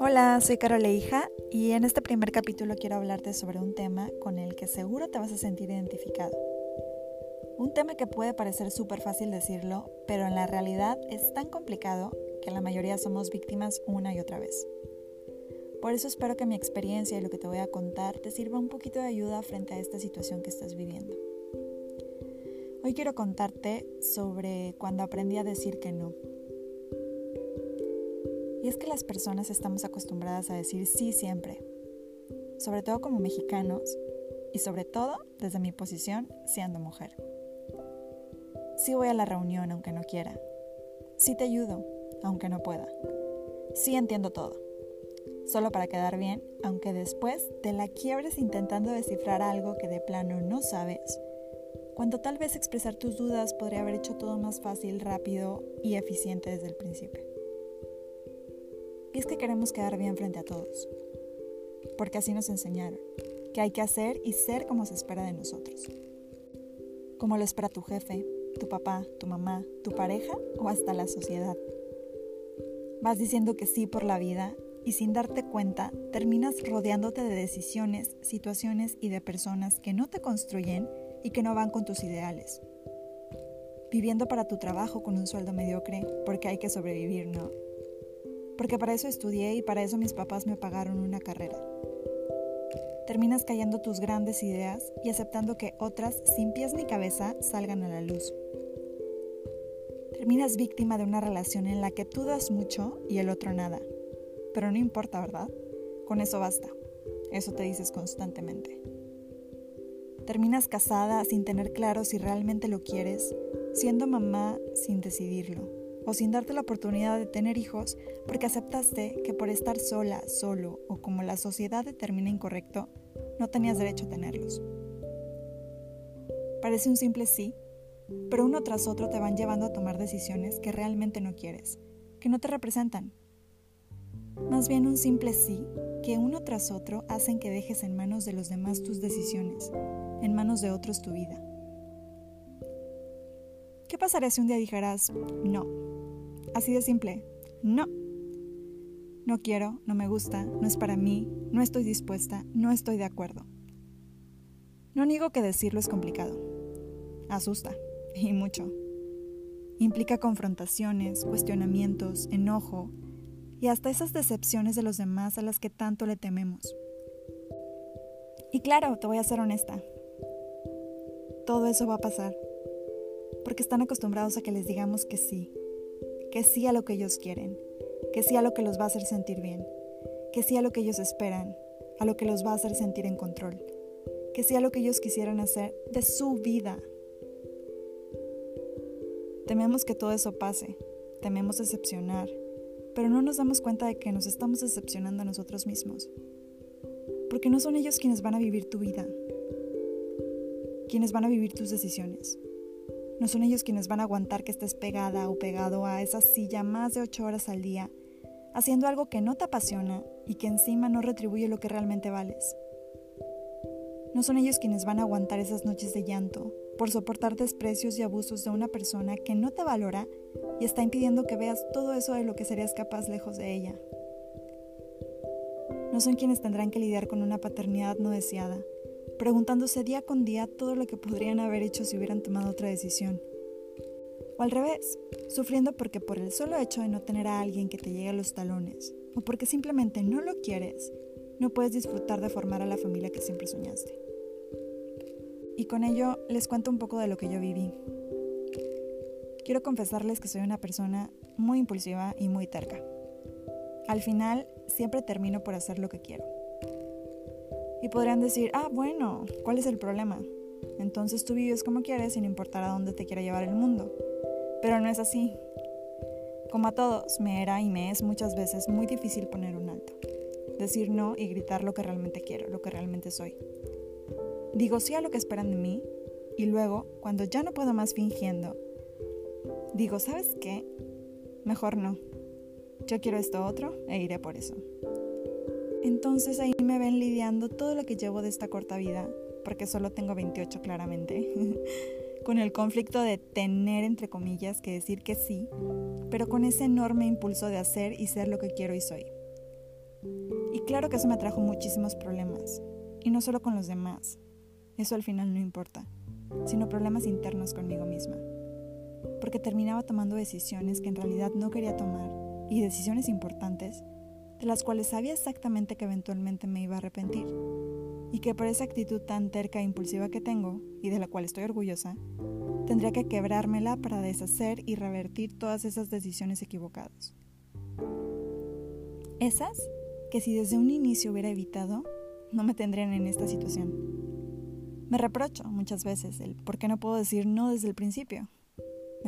Hola, soy Carole Hija y en este primer capítulo quiero hablarte sobre un tema con el que seguro te vas a sentir identificado. Un tema que puede parecer súper fácil decirlo, pero en la realidad es tan complicado que la mayoría somos víctimas una y otra vez. Por eso espero que mi experiencia y lo que te voy a contar te sirva un poquito de ayuda frente a esta situación que estás viviendo. Hoy quiero contarte sobre cuando aprendí a decir que no. Y es que las personas estamos acostumbradas a decir sí siempre, sobre todo como mexicanos y sobre todo desde mi posición siendo mujer. Sí voy a la reunión aunque no quiera. Sí te ayudo aunque no pueda. Sí entiendo todo. Solo para quedar bien, aunque después te la quiebres intentando descifrar algo que de plano no sabes, cuando tal vez expresar tus dudas podría haber hecho todo más fácil, rápido y eficiente desde el principio. Y es que queremos quedar bien frente a todos, porque así nos enseñaron, que hay que hacer y ser como se espera de nosotros. Como lo espera tu jefe, tu papá, tu mamá, tu pareja o hasta la sociedad. Vas diciendo que sí por la vida y sin darte cuenta terminas rodeándote de decisiones, situaciones y de personas que no te construyen y que no van con tus ideales. Viviendo para tu trabajo con un sueldo mediocre porque hay que sobrevivir, ¿no? porque para eso estudié y para eso mis papás me pagaron una carrera. Terminas cayendo tus grandes ideas y aceptando que otras sin pies ni cabeza salgan a la luz. Terminas víctima de una relación en la que tú das mucho y el otro nada. Pero no importa, ¿verdad? Con eso basta. Eso te dices constantemente. Terminas casada sin tener claro si realmente lo quieres, siendo mamá sin decidirlo o sin darte la oportunidad de tener hijos porque aceptaste que por estar sola, solo o como la sociedad determina incorrecto, no tenías derecho a tenerlos. Parece un simple sí, pero uno tras otro te van llevando a tomar decisiones que realmente no quieres, que no te representan. Más bien un simple sí que uno tras otro hacen que dejes en manos de los demás tus decisiones, en manos de otros tu vida. ¿Qué pasaría si un día dijeras, no, Así de simple. No. No quiero, no me gusta, no es para mí, no estoy dispuesta, no estoy de acuerdo. No niego que decirlo es complicado. Asusta, y mucho. Implica confrontaciones, cuestionamientos, enojo y hasta esas decepciones de los demás a las que tanto le tememos. Y claro, te voy a ser honesta. Todo eso va a pasar, porque están acostumbrados a que les digamos que sí, que sí a lo que ellos quieren, que sí a lo que los va a hacer sentir bien, que sí a lo que ellos esperan, a lo que los va a hacer sentir en control, que sí a lo que ellos quisieran hacer de su vida. Tememos que todo eso pase, tememos decepcionar, pero no nos damos cuenta de que nos estamos decepcionando a nosotros mismos, porque no son ellos quienes van a vivir tu vida, quienes van a vivir tus decisiones. No son ellos quienes van a aguantar que estés pegada o pegado a esa silla más de ocho horas al día, haciendo algo que no te apasiona y que encima no retribuye lo que realmente vales. No son ellos quienes van a aguantar esas noches de llanto por soportar desprecios y abusos de una persona que no te valora y está impidiendo que veas todo eso de lo que serías capaz lejos de ella. No son quienes tendrán que lidiar con una paternidad no deseada preguntándose día con día todo lo que podrían haber hecho si hubieran tomado otra decisión. O al revés, sufriendo porque por el solo hecho de no tener a alguien que te llegue a los talones, o porque simplemente no lo quieres, no puedes disfrutar de formar a la familia que siempre soñaste. Y con ello les cuento un poco de lo que yo viví. Quiero confesarles que soy una persona muy impulsiva y muy terca. Al final, siempre termino por hacer lo que quiero. Y podrían decir, ah, bueno, ¿cuál es el problema? Entonces tú vives como quieres sin importar a dónde te quiera llevar el mundo. Pero no es así. Como a todos, me era y me es muchas veces muy difícil poner un alto. Decir no y gritar lo que realmente quiero, lo que realmente soy. Digo sí a lo que esperan de mí y luego, cuando ya no puedo más fingiendo, digo, ¿sabes qué? Mejor no. Yo quiero esto otro e iré por eso. Entonces ahí me ven lidiando todo lo que llevo de esta corta vida, porque solo tengo 28 claramente, con el conflicto de tener, entre comillas, que decir que sí, pero con ese enorme impulso de hacer y ser lo que quiero y soy. Y claro que eso me trajo muchísimos problemas, y no solo con los demás, eso al final no importa, sino problemas internos conmigo misma, porque terminaba tomando decisiones que en realidad no quería tomar, y decisiones importantes, de las cuales sabía exactamente que eventualmente me iba a arrepentir y que por esa actitud tan terca e impulsiva que tengo, y de la cual estoy orgullosa, tendría que quebrármela para deshacer y revertir todas esas decisiones equivocadas. Esas que si desde un inicio hubiera evitado, no me tendrían en esta situación. Me reprocho muchas veces el por qué no puedo decir no desde el principio.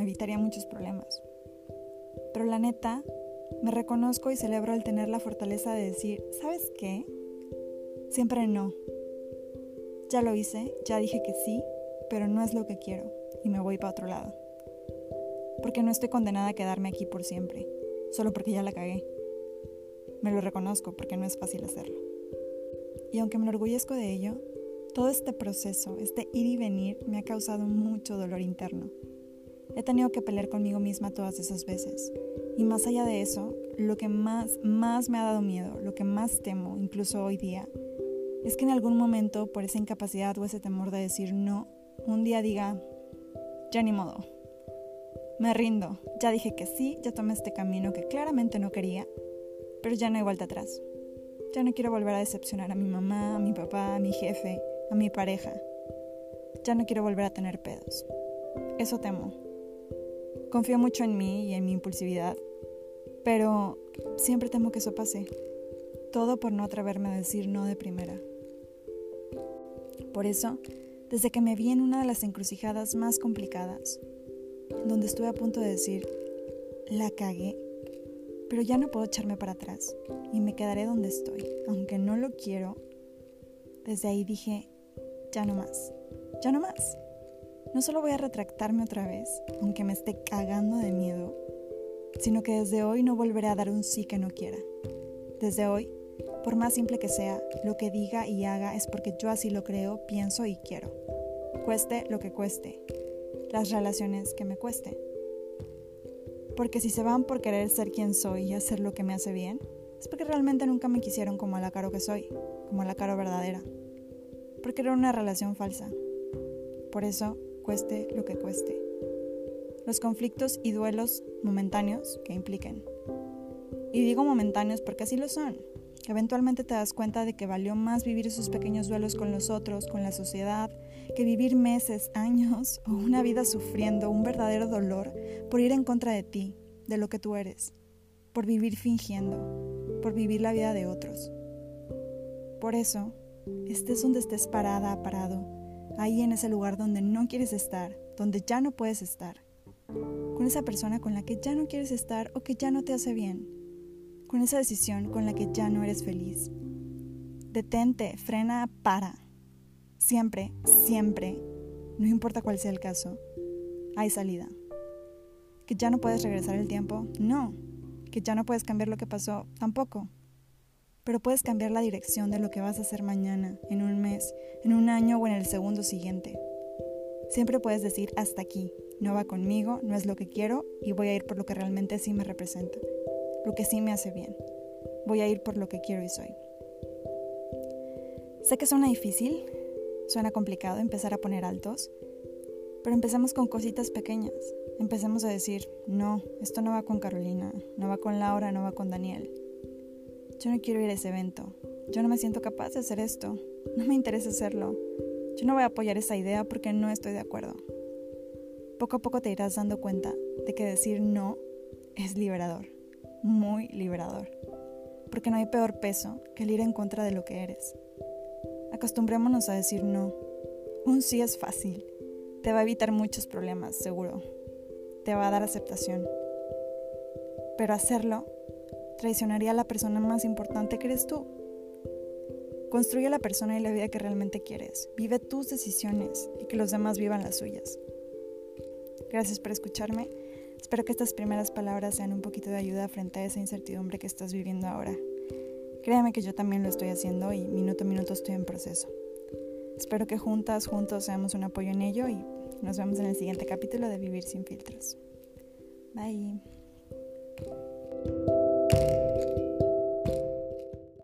Me evitaría muchos problemas. Pero la neta, me reconozco y celebro el tener la fortaleza de decir, ¿sabes qué? Siempre no. Ya lo hice, ya dije que sí, pero no es lo que quiero y me voy para otro lado. Porque no estoy condenada a quedarme aquí por siempre, solo porque ya la cagué. Me lo reconozco porque no es fácil hacerlo. Y aunque me enorgullezco de ello, todo este proceso, este ir y venir, me ha causado mucho dolor interno. He tenido que pelear conmigo misma todas esas veces. Y más allá de eso, lo que más, más me ha dado miedo, lo que más temo, incluso hoy día, es que en algún momento, por esa incapacidad o ese temor de decir no, un día diga, ya ni modo, me rindo, ya dije que sí, ya tomé este camino que claramente no quería, pero ya no hay vuelta atrás. Ya no quiero volver a decepcionar a mi mamá, a mi papá, a mi jefe, a mi pareja. Ya no quiero volver a tener pedos. Eso temo. Confío mucho en mí y en mi impulsividad, pero siempre temo que eso pase. Todo por no atreverme a decir no de primera. Por eso, desde que me vi en una de las encrucijadas más complicadas, donde estuve a punto de decir, la cagué, pero ya no puedo echarme para atrás y me quedaré donde estoy, aunque no lo quiero, desde ahí dije, ya no más, ya no más. No solo voy a retractarme otra vez, aunque me esté cagando de miedo, sino que desde hoy no volveré a dar un sí que no quiera. Desde hoy por más simple que sea, lo que diga y haga es porque yo así lo creo, pienso y quiero. Cueste lo que cueste. Las relaciones que me cueste. Porque si se van por querer ser quien soy y hacer lo que me hace bien, es porque realmente nunca me quisieron como a la caro que soy, como a la caro verdadera. Porque era una relación falsa. Por eso, cueste lo que cueste. Los conflictos y duelos momentáneos que impliquen. Y digo momentáneos porque así lo son Eventualmente te das cuenta de que valió más vivir esos pequeños duelos con los otros, con la sociedad, que vivir meses, años o una vida sufriendo un verdadero dolor por ir en contra de ti, de lo que tú eres, por vivir fingiendo, por vivir la vida de otros. Por eso, estés donde estés parada, parado, ahí en ese lugar donde no quieres estar, donde ya no puedes estar, con esa persona con la que ya no quieres estar o que ya no te hace bien con esa decisión con la que ya no eres feliz. Detente, frena, para. Siempre, siempre, no importa cuál sea el caso, hay salida. ¿Que ya no puedes regresar el tiempo? No. ¿Que ya no puedes cambiar lo que pasó? Tampoco. Pero puedes cambiar la dirección de lo que vas a hacer mañana, en un mes, en un año o en el segundo siguiente. Siempre puedes decir hasta aquí, no va conmigo, no es lo que quiero y voy a ir por lo que realmente sí me representa lo que sí me hace bien. Voy a ir por lo que quiero y soy. Sé que suena difícil, suena complicado empezar a poner altos, pero empecemos con cositas pequeñas. Empecemos a decir, no, esto no va con Carolina, no va con Laura, no va con Daniel. Yo no quiero ir a ese evento. Yo no me siento capaz de hacer esto. No me interesa hacerlo. Yo no voy a apoyar esa idea porque no estoy de acuerdo. Poco a poco te irás dando cuenta de que decir no es liberador muy liberador, porque no hay peor peso que el ir en contra de lo que eres. Acostumbrémonos a decir no. Un sí es fácil, te va a evitar muchos problemas, seguro, te va a dar aceptación. Pero hacerlo traicionaría a la persona más importante que eres tú. Construye la persona y la vida que realmente quieres. Vive tus decisiones y que los demás vivan las suyas. Gracias por escucharme. Espero que estas primeras palabras sean un poquito de ayuda frente a esa incertidumbre que estás viviendo ahora. Créame que yo también lo estoy haciendo y minuto a minuto estoy en proceso. Espero que juntas, juntos seamos un apoyo en ello y Nos vemos en el siguiente capítulo de Vivir sin filtros. Bye.